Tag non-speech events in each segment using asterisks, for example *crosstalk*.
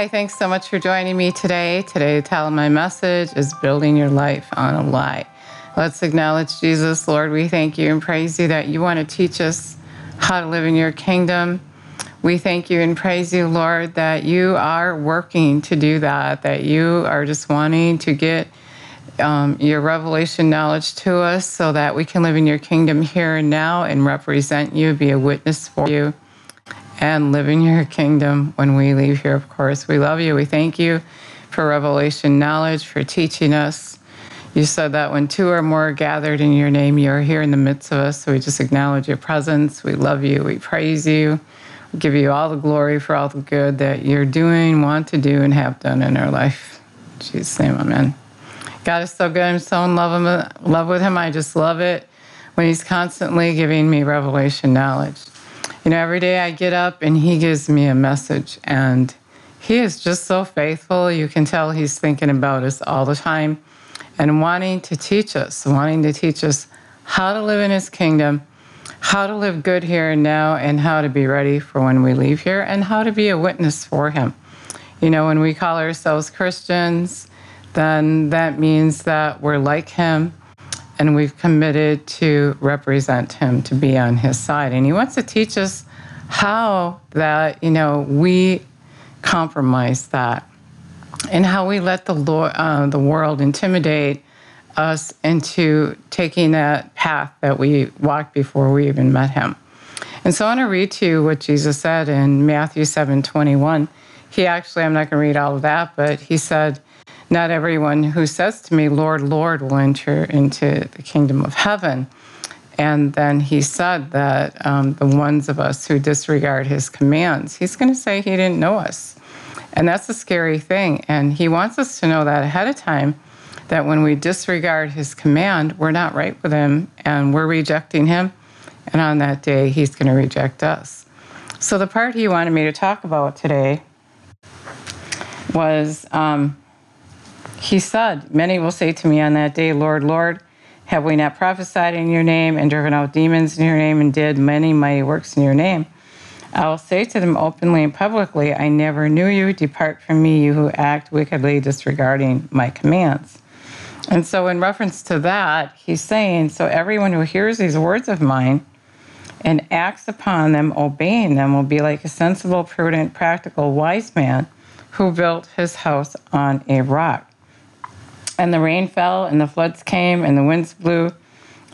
Hi, thanks so much for joining me today. Today, the title my message is Building Your Life on a Lie. Let's acknowledge Jesus. Lord, we thank you and praise you that you want to teach us how to live in your kingdom. We thank you and praise you, Lord, that you are working to do that, that you are just wanting to get um, your revelation knowledge to us so that we can live in your kingdom here and now and represent you, be a witness for you, and live in your kingdom when we leave here, of course. We love you. We thank you for revelation knowledge, for teaching us. You said that when two or more are gathered in your name, you are here in the midst of us. So we just acknowledge your presence. We love you. We praise you. We give you all the glory for all the good that you're doing, want to do, and have done in our life. In Jesus' name, amen. God is so good. I'm so in love, him, love with him. I just love it when he's constantly giving me revelation knowledge. You know, every day I get up and he gives me a message, and he is just so faithful. You can tell he's thinking about us all the time and wanting to teach us, wanting to teach us how to live in his kingdom, how to live good here and now, and how to be ready for when we leave here, and how to be a witness for him. You know, when we call ourselves Christians, then that means that we're like him and we've committed to represent him, to be on his side. And he wants to teach us how that, you know, we compromise that and how we let the, Lord, uh, the world intimidate us into taking that path that we walked before we even met him. And so I want to read to you what Jesus said in Matthew 7 21. He actually, I'm not going to read all of that, but he said, not everyone who says to me, Lord, Lord, will enter into the kingdom of heaven. And then he said that um, the ones of us who disregard his commands, he's going to say he didn't know us. And that's a scary thing. And he wants us to know that ahead of time that when we disregard his command, we're not right with him and we're rejecting him. And on that day, he's going to reject us. So, the part he wanted me to talk about today was um, he said, Many will say to me on that day, Lord, Lord, have we not prophesied in your name and driven out demons in your name and did many mighty works in your name? I will say to them openly and publicly, I never knew you. Depart from me, you who act wickedly, disregarding my commands. And so, in reference to that, he's saying, So everyone who hears these words of mine and acts upon them, obeying them, will be like a sensible, prudent, practical, wise man who built his house on a rock. And the rain fell, and the floods came, and the winds blew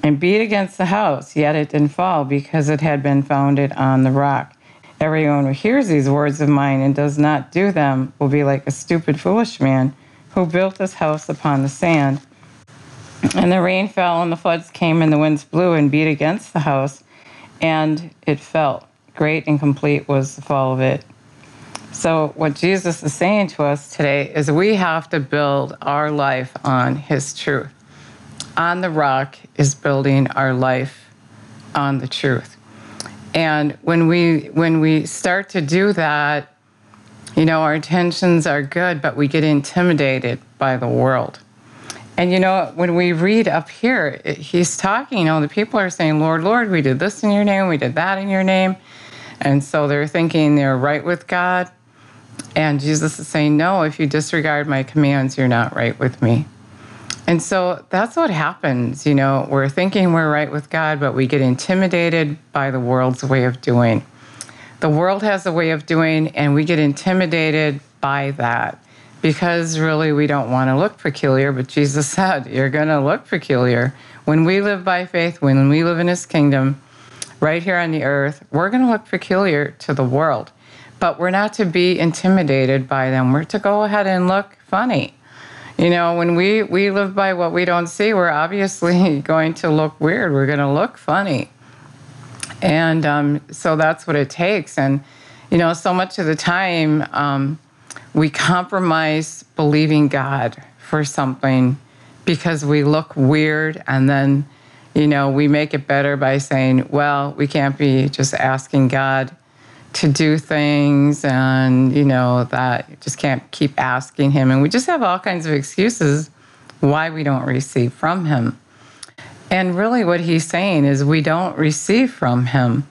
and beat against the house, yet it didn't fall because it had been founded on the rock. Everyone who hears these words of mine and does not do them will be like a stupid, foolish man who built his house upon the sand. And the rain fell, and the floods came, and the winds blew and beat against the house, and it fell. Great and complete was the fall of it. So, what Jesus is saying to us today is we have to build our life on His truth. On the rock is building our life on the truth. And when we when we start to do that, you know, our intentions are good, but we get intimidated by the world. And you know, when we read up here, he's talking, you know, the people are saying, Lord, Lord, we did this in your name, we did that in your name. And so they're thinking they're right with God. And Jesus is saying, No, if you disregard my commands, you're not right with me. And so that's what happens. You know, we're thinking we're right with God, but we get intimidated by the world's way of doing. The world has a way of doing, and we get intimidated by that because really we don't want to look peculiar. But Jesus *laughs* said, You're going to look peculiar. When we live by faith, when we live in His kingdom, right here on the earth, we're going to look peculiar to the world but we're not to be intimidated by them. We're to go ahead and look funny. You know, when we, we live by what we don't see, we're obviously *laughs* going to look weird. We're going to look funny. And um, so that's what it takes. And, you know, so much of the time um, we compromise believing God for something because we look weird and then, you know, we make it better by saying, well, we can't be just asking God to do things and you know that you just can't keep asking him. And we just have all kinds of excuses why we don't receive from him. And really what he's saying is we don't receive from him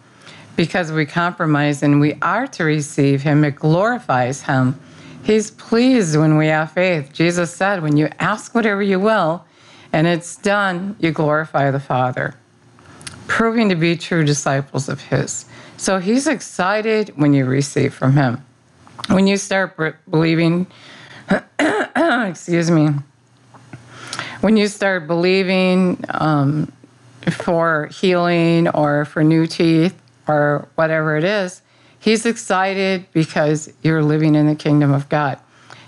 because we compromise and we are to receive him. It glorifies him. He's pleased when we have faith. Jesus said, when you ask whatever you will and it's done, you glorify the Father, proving to be true disciples of His. So He's excited when you receive from Him. When you start believing, *clears throat* excuse me, when you start believing um, for healing or for new teeth or whatever it is, He's excited because you're living in the kingdom of God.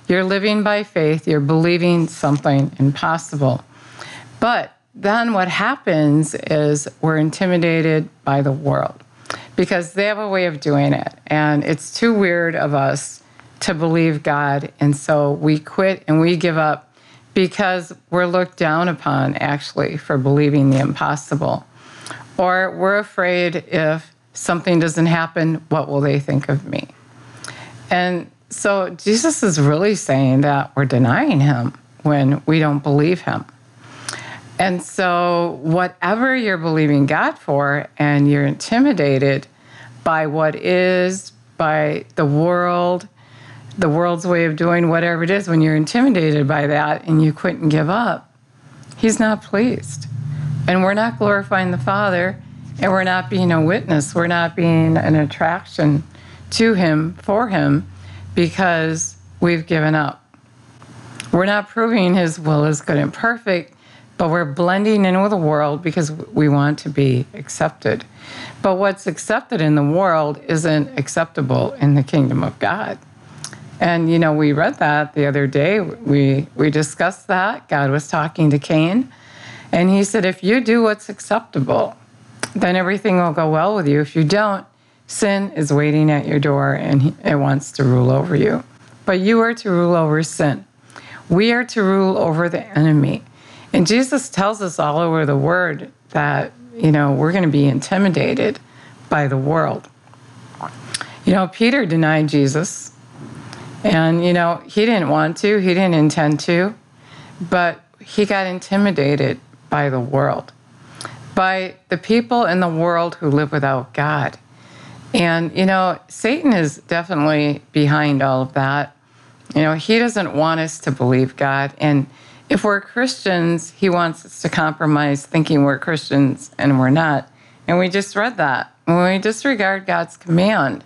You're living by faith, you're believing something impossible. But then what happens is we're intimidated by the world because they have a way of doing it. And it's too weird of us to believe God. And so we quit and we give up because we're looked down upon actually for believing the impossible. Or we're afraid if something doesn't happen, what will they think of me? And so Jesus is really saying that we're denying him when we don't believe him. And so, whatever you're believing God for, and you're intimidated by what is, by the world, the world's way of doing whatever it is, when you're intimidated by that and you quit and give up, He's not pleased. And we're not glorifying the Father and we're not being a witness. We're not being an attraction to Him, for Him, because we've given up. We're not proving His will is good and perfect, but we're blending in with the world because we want to be accepted. But what's accepted in the world isn't acceptable in the kingdom of God. And you know, we read that the other day. We we discussed that. God was talking to Cain, and he said, "If you do what's acceptable, then everything will go well with you. If you don't, sin is waiting at your door and it wants to rule over you. But you are to rule over sin. We are to rule over the enemy. And Jesus tells us all over the word that, you know, we're going to be intimidated by the world. You know, Peter denied Jesus. And, you know, he didn't want to, he didn't intend to, but he got intimidated by the world by the people in the world who live without God. And, you know, Satan is definitely behind all of that. You know, he doesn't want us to believe God. And if we're Christians, he wants us to compromise thinking we're Christians and we're not. And we just read that. When we disregard God's command,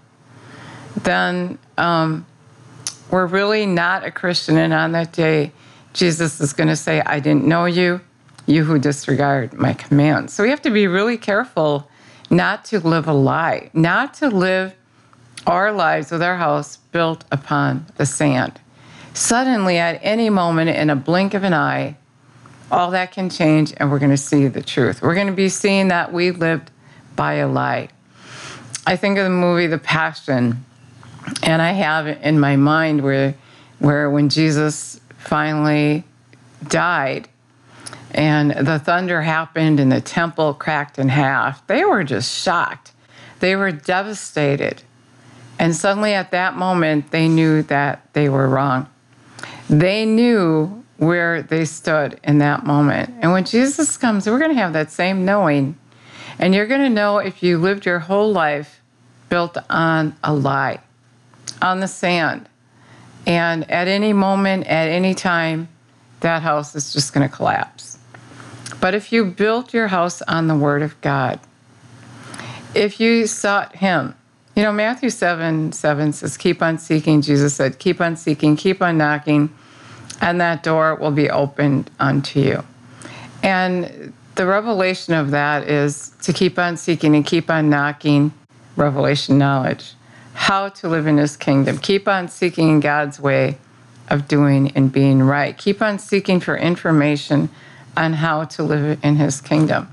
then um, we're really not a Christian. And on that day, Jesus is going to say, I didn't know you you who disregard my command. So we have to be really careful not to live a lie, not to live our lives with our house built upon the sand. Suddenly, at any moment, in a blink of an eye, all that can change and we're going to see the truth. We're going to be seeing that we lived by a lie. I think of the movie The Passion, and I have it in my mind where, where when Jesus finally died, and the thunder happened and the temple cracked in half. They were just shocked. They were devastated. And suddenly at that moment, they knew that they were wrong. They knew where they stood in that moment. And when Jesus comes, we're going to have that same knowing. And you're going to know if you lived your whole life built on a lie, on the sand. And at any moment, at any time, that house is just going to collapse. But if you built your house on the Word of God, if you sought Him, you know, Matthew 7 7 says, Keep on seeking. Jesus said, Keep on seeking, keep on knocking, and that door will be opened unto you. And the revelation of that is to keep on seeking and keep on knocking revelation knowledge, how to live in His kingdom. Keep on seeking God's way of doing and being right. Keep on seeking for information on how to live in his kingdom.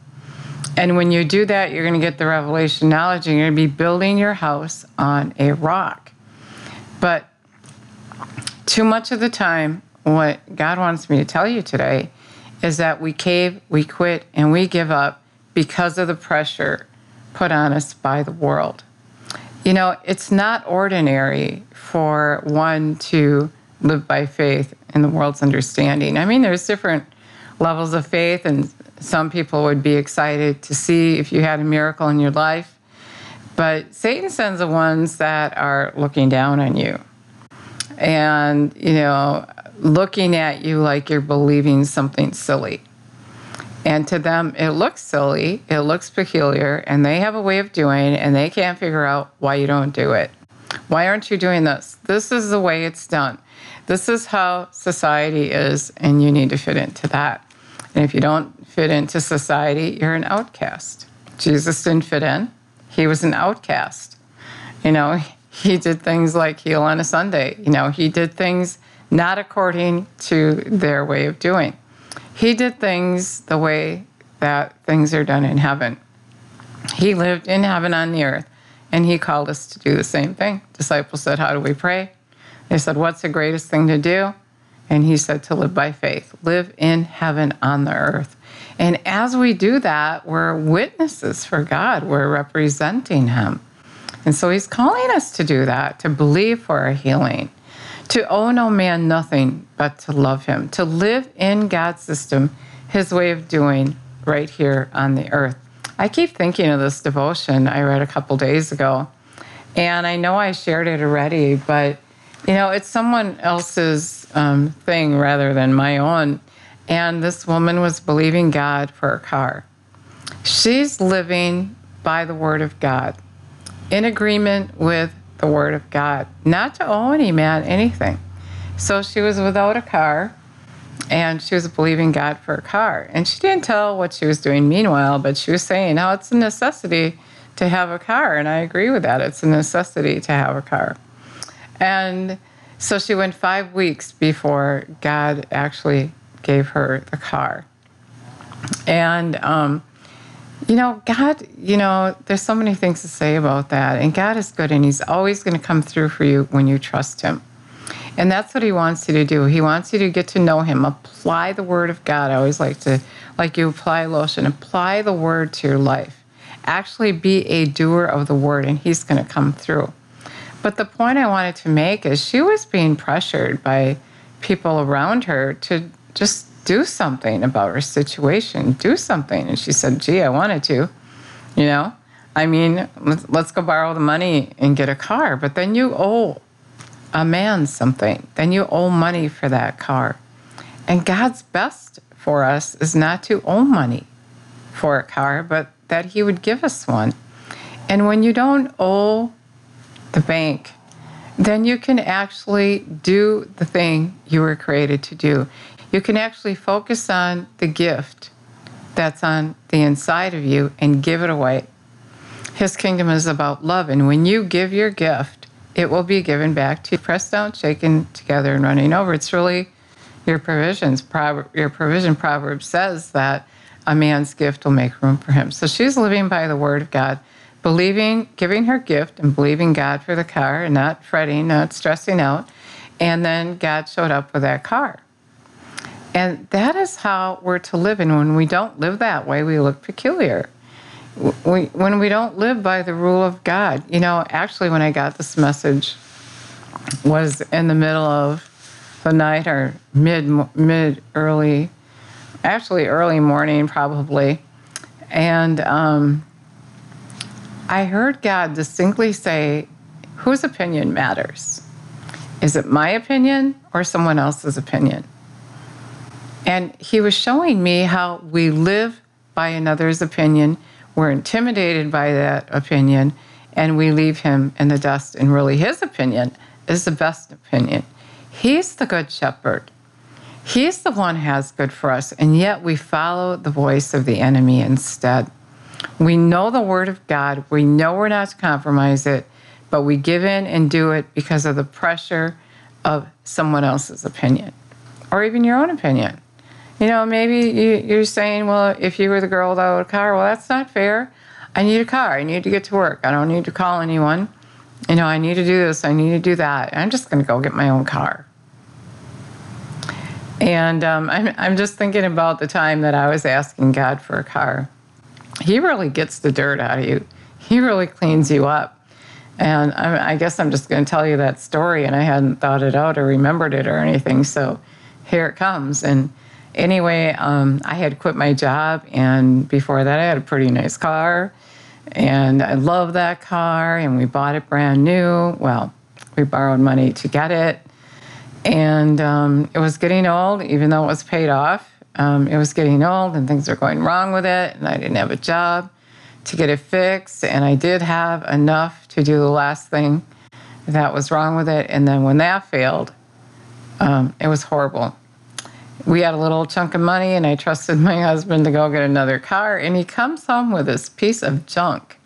And when you do that, you're going to get the revelation knowledge and you're going to be building your house on a rock. But too much of the time, what God wants me to tell you today is that we cave, we quit, and we give up because of the pressure put on us by the world. You know, it's not ordinary for one to live by faith in the world's understanding. I mean, there's different levels of faith, and some people would be excited to see if you had a miracle in your life. But Satan sends the ones that are looking down on you. and, you know, looking at you like you're believing something silly. And to them, it looks silly, it looks peculiar, and they have a way of doing and they can't figure out why you don't do it. Why aren't you doing this? This is the way it's done. This is how society is, and you need to fit into that. And if you don't fit into society, you're an outcast. Jesus didn't fit in, he was an outcast. You know, *laughs* he did things like heal on a Sunday. You know, he did things not according to their way of doing. He did things the way that things are done in heaven. He lived in heaven on the earth, and he called us to do the same thing. Disciples said, How do we pray? They said, What's the greatest thing to do? And he said, To live by faith, live in heaven on the earth. And as we do that, we're witnesses for God, we're representing him. And so he's calling us to do that, to believe for a healing, to owe no man nothing but to love him, to live in God's system, his way of doing right here on the earth. I keep thinking of this devotion I read a couple days ago, and I know I shared it already, but you know, it's someone else's um, thing rather than my own. And this woman was believing God for a car. She's living by the word of God, in agreement with the word of God, not to owe any man anything. So she was without a car and she was believing God for a car. And she didn't tell what she was doing meanwhile, but she was saying how it's a necessity to have a car. And I agree with that. It's a necessity to have a car. And so she went five weeks before God actually gave her the car. And um, you know, God, you know, there's so many things to say about that. And God is good and He's always going to come through for you when you trust Him. And that's what He wants you to do. He wants you to get to know Him, apply the Word of God. I always like to, like you apply lotion, apply the Word to your life. Actually be a doer of the Word, and He's going to come through. But the point I wanted to make is she was being pressured by people around her to just do something about her situation, do something. And she said, gee, I wanted to, you know? I mean, let's, go borrow the money and get a car. But then you owe a man something. Then you owe money for that car. And God's best for us is not to owe money for a car, but that He would give us one. And when you don't owe the bank, then you can actually do the thing you were created to do you can actually focus on the gift that's on the inside of you and give it away. His kingdom is about love. And when you give your gift, it will be given back to you, pressed down, shaken together, and running over. It's really your provisions. Your provision proverb says that a man's gift will make room for him. So she's living by the word of God, believing, giving her gift and believing God for the car and not fretting, not stressing out. And then God showed up with that car. And that is how we're to live. And when we don't live that way, we look peculiar. We, when we don't live by the rule of God, you know, actually, when I got this message, was in the middle of the night or mid mid early, actually early morning probably, and um, I heard God distinctly say, "Whose opinion matters? Is it my opinion or someone else's opinion?" And he was showing me how we live by another's opinion, we're intimidated by that opinion, and we leave him in the dust. And really, his opinion is the best opinion. He's the good shepherd. He's the one has good for us, and yet we follow the voice of the enemy instead. We know the word of God. We know we're not to compromise it, but we give in and do it because of the pressure of someone else's opinion or even your own opinion. You know, maybe you, are saying, well, if you were the girl without a car, well, that's not fair. I need a car. I need to get to work. I don't need to call anyone. You know, I need to do this. I need to do that. I'm just going to go get my own car. And um, *laughs* I'm, I'm just thinking about the time that I was asking God for a car. He really gets the dirt out of you, He really cleans you up. And I, I guess I'm just going to tell you that story, and I hadn't thought it out or remembered it or anything. So here it comes. And anyway, um, I had quit my job, and before that, I had a pretty nice car, and I love that car, and we bought it brand new. Well, we borrowed money to get it, And um, it was getting old, even though it was paid off. Um, it was getting old and things were going wrong with it, and I didn't have a job to get it fixed. And I did have enough to do the last thing that was wrong with it. And then when that failed, um, it was horrible. We had a little chunk of money, and I trusted my husband to go get another car. And he comes home with this piece of junk.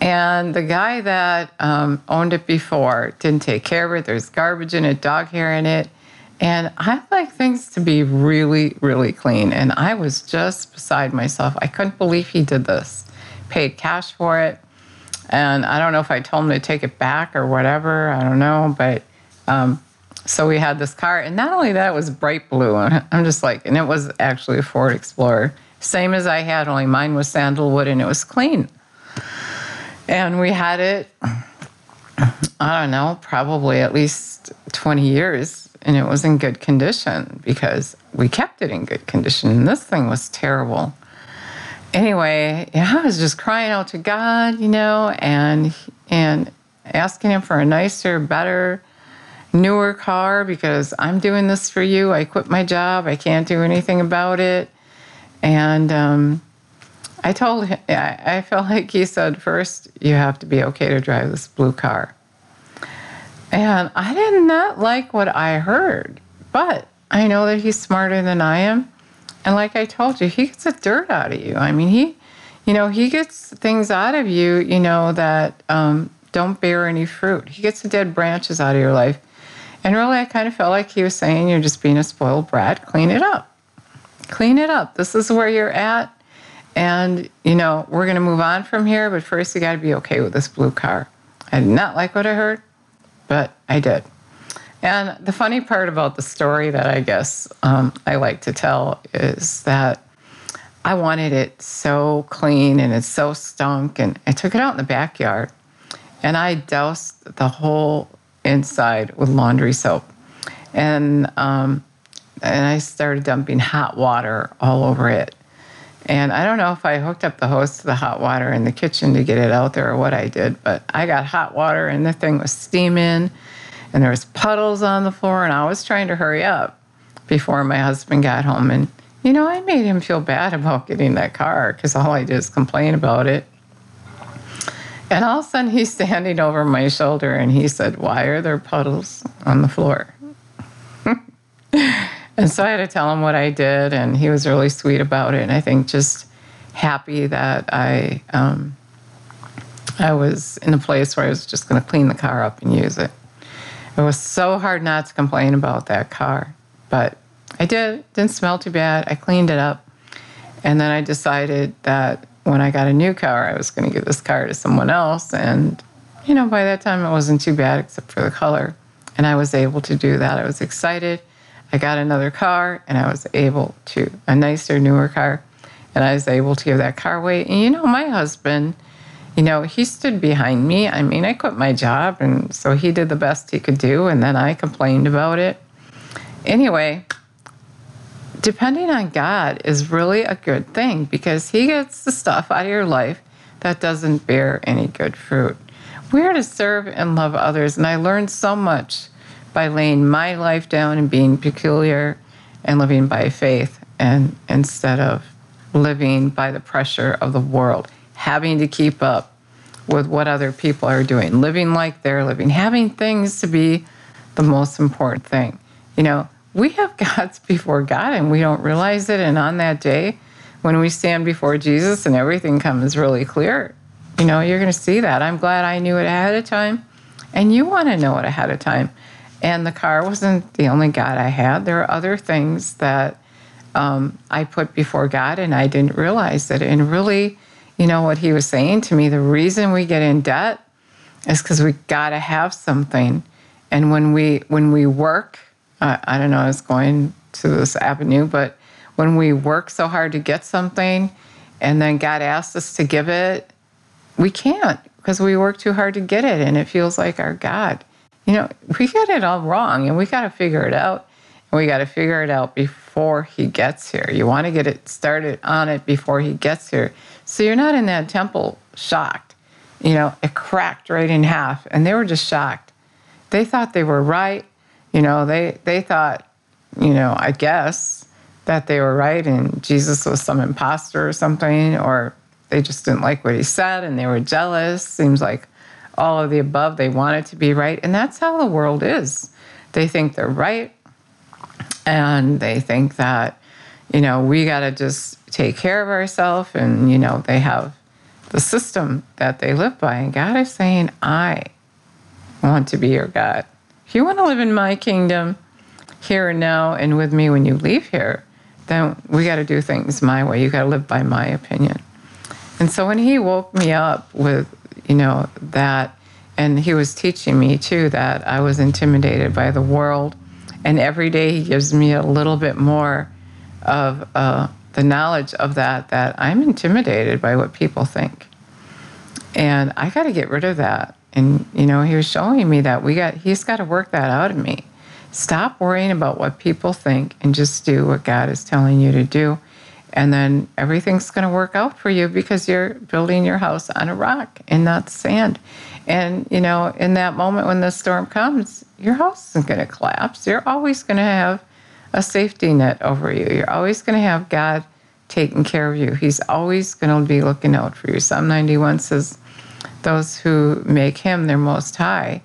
And the guy that um, owned it before didn't take care of it. There's garbage in it, dog hair in it. And I like things to be really, really clean. And I was just beside myself. I couldn't believe he did this. Paid cash for it. And I don't know if I told him to take it back or whatever. I don't know. But um, so we had this car. And not only that, it was bright blue. I'm just like, and it was actually a Ford Explorer. Same as I had, only mine was sandalwood and it was clean. And we had it, I don't know, probably at least 20 years. And it was in good condition because we kept it in good condition. And this thing was terrible. Anyway, yeah, I was just crying out to God, you know, and and asking him for a nicer, better, newer car because I'm doing this for you. I quit my job. I can't do anything about it. And um, I told him, I felt *laughs* like he said, first, you have to be okay to drive this blue car. And I did not like what I heard, but I know that he's smarter than I am. And like I told you, he gets the dirt out of you. I mean, he, you know, he gets things out of you, you know, that um, don't bear any fruit. He gets the dead branches out of your life. And really, I kind of felt like he was saying, you're just being a spoiled brat. Clean it up. Clean it up. This is where you're at. And, you know, we're going to move on from here, but first you got to be okay with this blue car. I did not like what I heard, but I did. And the funny part about the story that I guess um, I like to tell is that I wanted it so clean and it's so stunk. And I took it out in the backyard and I doused the whole inside with laundry soap. And, um, and I started dumping hot water all over it. And I don't know if I hooked up the hose to the hot water in the kitchen to get it out there or what I did, but I got hot water and the thing was steaming and there was puddles on the floor and I was trying to hurry up before my husband got home and you know, I made him feel bad *laughs* about getting that car because all I did is complain about it. And all of a sudden he's standing over my shoulder and he said, Why are there puddles on the floor? *laughs* And so I had to tell him what I did, and he was really sweet about it. And I think just happy that I um, I was in a place where I was just going to clean the car up and use it. It was so hard not to complain about that car, but I did. It didn't smell too bad. I cleaned it up, and then I decided that when I got a new car, I was going to give this car to someone else. And you know, by that time, it wasn't too bad except for the color, and I was able to do that. I was excited I got another car and I was able to, a nicer, newer car, and I was able to give that car away. And you know, my husband, you know, he stood behind me. I mean, I quit my job, and so he did the best he could do, and then I complained about it. Anyway, depending on God is really a good thing because He gets the stuff out of your life that doesn't bear any good fruit. We are to serve and love others, and I learned so much by laying my life down and being peculiar and living by faith and instead of living by the pressure of the world, having to keep up with what other people are doing, living like they're living, having things to be the most important thing. You know, we have *laughs* gods before God and we don't realize it. And on that day, when we stand before Jesus and everything comes really clear, you know, you're going to see that. I'm glad I knew it ahead of time. And you want to know it ahead of time. And the car wasn't the only God I had. There are other things that um, I put before God, and I didn't realize it. And really, you know, what he was saying to me the reason we get in debt is because we got to have something. And when we when we work, uh, I don't know, I was going to this avenue, but when we work so hard to get something, and then God asks us to give it, we can't because we work too hard to get it, and it feels like our God you know, we got it all wrong and we got to figure it out. And we got to figure it out before he gets here. You want to get it started on it before he gets here. So you're not in that temple shocked. You know, it cracked right in half and they were just shocked. They thought they were right. You know, they, they thought, you know, I guess that they were right and Jesus was some imposter or something, or they just didn't like what he said and they were jealous. Seems like all of the above. They wanted to be right. And that's how the world is. They think they're right and they think that, you know, we got to just take care of ourselves and, you know, they have the system that they live by. And God is saying, I want to be your God. If you want to live in my kingdom here and now and with me when you leave here, then we got to do things my way. You got to live by my opinion. And so when he woke me up with, you know, that, and he was teaching me too that I was intimidated by the world. And every day he gives me a little bit more of uh, the knowledge of that, that I'm intimidated by what people think. And I got to get rid of that. And, you know, he was showing me that we got, he's got to work that out of me. Stop worrying about what people think and just do what God is telling you to do. And then everything's going to work out for you because you're building your house on a rock and not sand. And, you know, in that moment when the storm comes, your house isn't going to collapse. You're always going to have a safety net over you. You're always going to have God taking care of you. He's always going to be looking out for you. Psalm 91 says, Those who make him their most high,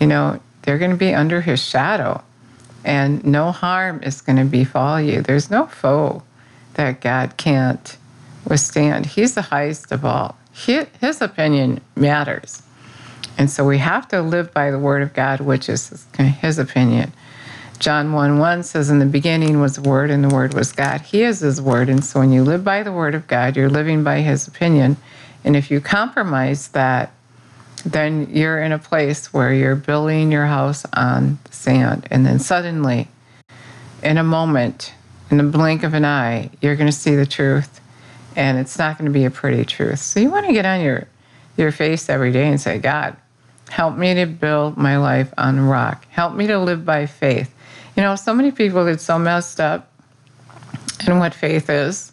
you know, they're going to be under his shadow, and no harm is going to befall you. There's no foe that God can't withstand. He's the highest of all. His opinion matters. And so we have to live by the word of God, which is his opinion. John 1 1 says, In the beginning was the Word, and the Word was God. He is His Word. And so when you live by the Word of God, you're living by His opinion. And if you compromise that, then you're in a place where you're building your house on sand. And then suddenly, in a moment, in the blink of an eye, you're going to see the truth. And it's not going to be a pretty truth. So you want to get on your, your face every day and say, God, help me to build my life on rock. Help me to live by faith. You know, so many people get so messed up in what faith is.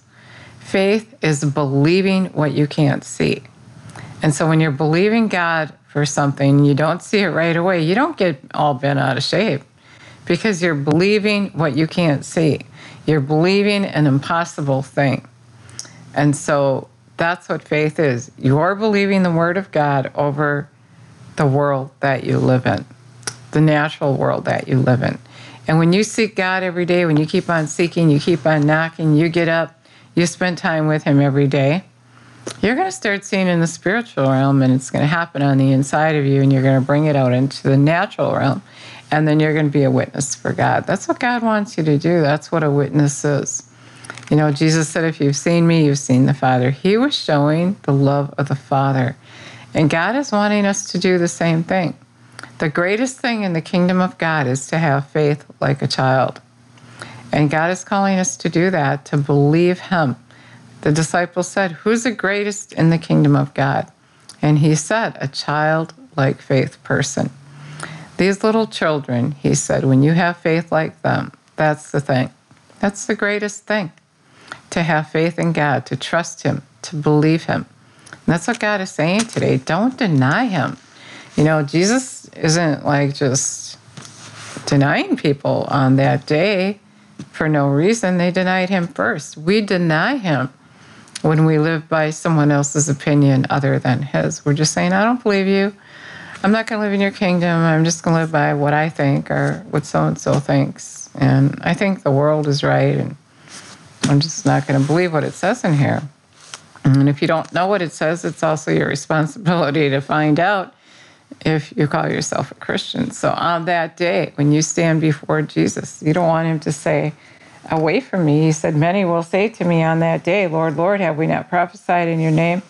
Faith is believing what you can't see. And so when you're believing God for something, you don't see it right away, you don't get all bent out of shape because you're believing what you can't see. You're believing an impossible thing. And so that's what faith is. You're believing the word of God over the world that you live in, the natural world that you live in. And when you seek God every day, when you keep on seeking, you keep on knocking, you get up, you spend time with Him every day, you're going to start seeing in the spiritual realm, and it's going to happen on the inside of you, and you're going to bring it out into the natural realm. And then you're going to be a witness for God. That's what God wants you to do. That's what a witness is. You know, Jesus said, If you've seen me, you've seen the Father. He was showing the love of the Father. And God is wanting us to do the same thing. The greatest thing in the kingdom of God is to have faith like a child. And God is calling us to do that, to believe Him. The disciples said, Who's the greatest in the kingdom of God? And He said, A child-like faith person. These little children, He said, when you have faith like them, that's the thing. That's the greatest thing. To have faith in God, to trust Him, to believe Him. And that's what God is saying today. Don't deny Him. You know, Jesus isn't like just denying people on that day for no reason. They denied him first. We deny him when we live by someone else's opinion other than his. We're just saying, I don't believe you. I'm not going to live in your kingdom. I'm just going to live by what I think or what so and so thinks. And I think the world is right. And I'm just not going to believe what it says in here. And if you don't know what it says, it's also your responsibility to find out if you call yourself a Christian. So on that day, when you stand before Jesus, you don't want him to say, Away from me. He said, Many will say to me on that day, Lord, Lord, have we not prophesied in your name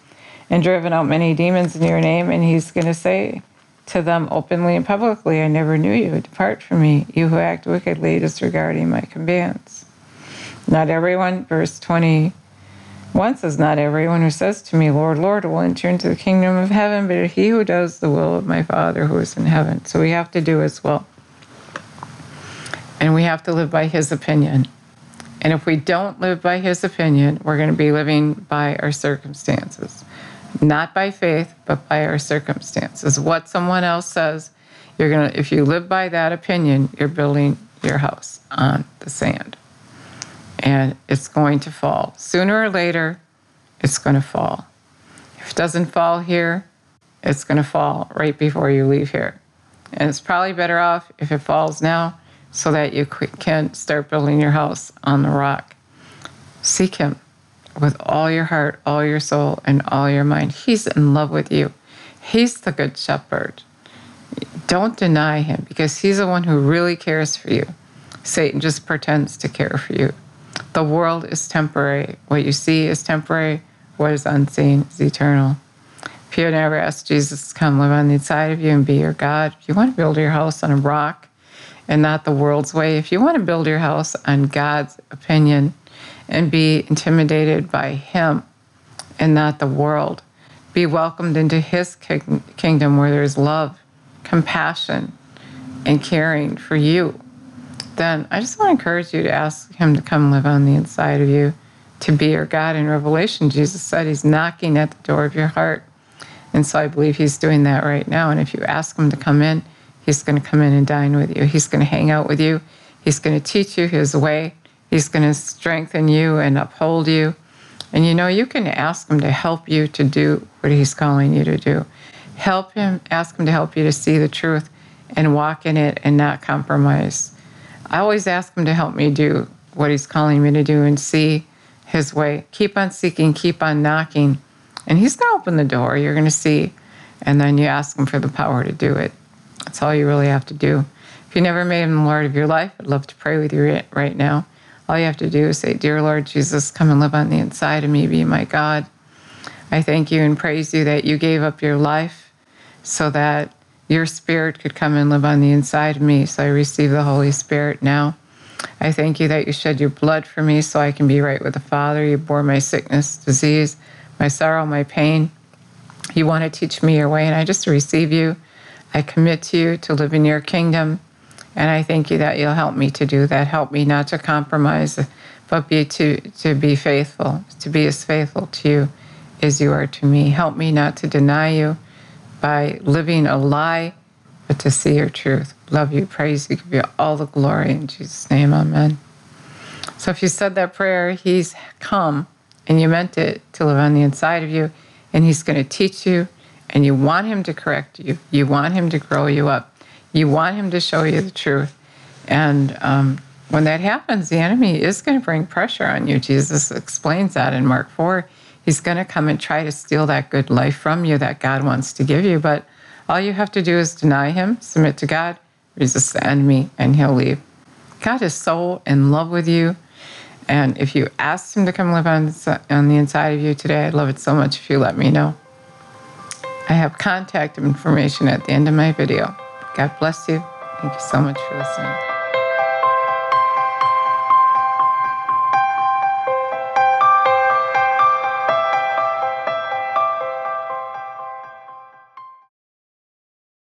and driven out many demons in your name? And he's going to say to them openly and publicly, I never knew you. Depart from me, you who act wickedly, disregarding my commands. Not everyone, verse 20 one is Not everyone who says to me, Lord, Lord, will enter into the kingdom of heaven, but he who does the will of my Father who is in heaven. So we have to do his will. And we have to live by his opinion. And if we don't live by his opinion, we're going to be living by our circumstances. Not by faith, but by our circumstances. What someone else says You're gonna, if you live by that opinion, you're building your house on the sand. And it's going to fall. Sooner or later, it's going to fall. If it doesn't fall here, it's going to fall right before you leave here. And it's probably better off if it falls now so that you can start building your house on the rock. Seek Him with all your heart, all your soul, and all your mind. He's in love with you. He's the good shepherd. Don't deny Him because He's the one who really cares for you. Satan just pretends to care for you. The world is temporary. What you see is temporary. What is unseen is eternal. If you never asked Jesus to come live on the inside of you and be your God, if you want to build your house on a rock and not the world's way, if you want to build your house on God's opinion and be intimidated by Him and not the world, be welcomed into His kingdom where there's love, compassion, and caring for you, then I just want to encourage you to ask Him to come live on the inside of you, to be your God. In Revelation, Jesus said He's knocking at the door of your heart. And so I believe he's doing that right now. And if you ask him to come in, he's going to come in and dine with you. He's going to hang out with you. He's going to teach you his way. He's going to strengthen you and uphold you. And you know, you can ask him to help you to do what he's calling you to do. Help him, ask him to help you to see the truth and walk in it and not compromise. I always ask him to help me do what he's calling me to do and see his way. Keep on seeking, keep on knocking and He's going to open the door. You're going to see. And then you ask Him for the power to do it. That's all you really have to do. If you never made Him Lord of your life, I'd love to pray with you right now. All you have to do is say, Dear Lord Jesus, come and live on the inside of me, be my God. I thank you and praise you that you gave up your life so that your spirit could come and live on the inside of me. So I receive the Holy Spirit now. I thank you that you shed your blood for me so I can be right with the Father. You bore my sickness, disease, my sorrow, my pain. You want to teach me your way, and I just receive you. I commit to you to live in your kingdom, and I thank you that you'll help me to do that. Help me not to compromise, but be to, to be faithful, to be as faithful to you as you are to me. Help me not to deny you by living a lie, but to see your truth. Love you, praise you, give you all the glory. In Jesus' name, amen. So if you said that prayer, He's come and you meant it to live on the inside of you, and He's going to teach you, and you want Him to correct you, you want Him to grow you up, you want Him to show you the truth. And um, when that happens, the enemy is going to bring pressure on you. Jesus explains that in Mark 4. He's going to come and try to steal that good life from you that God wants to give you. But all you have to do is deny Him, submit to God, resist the enemy, and He'll leave. God is so in love with you. And if you ask him to come live on, on the inside of you today, I'd love it so much if you let me know. I have contact information at the end of my video. God bless you. Thank you so much for listening.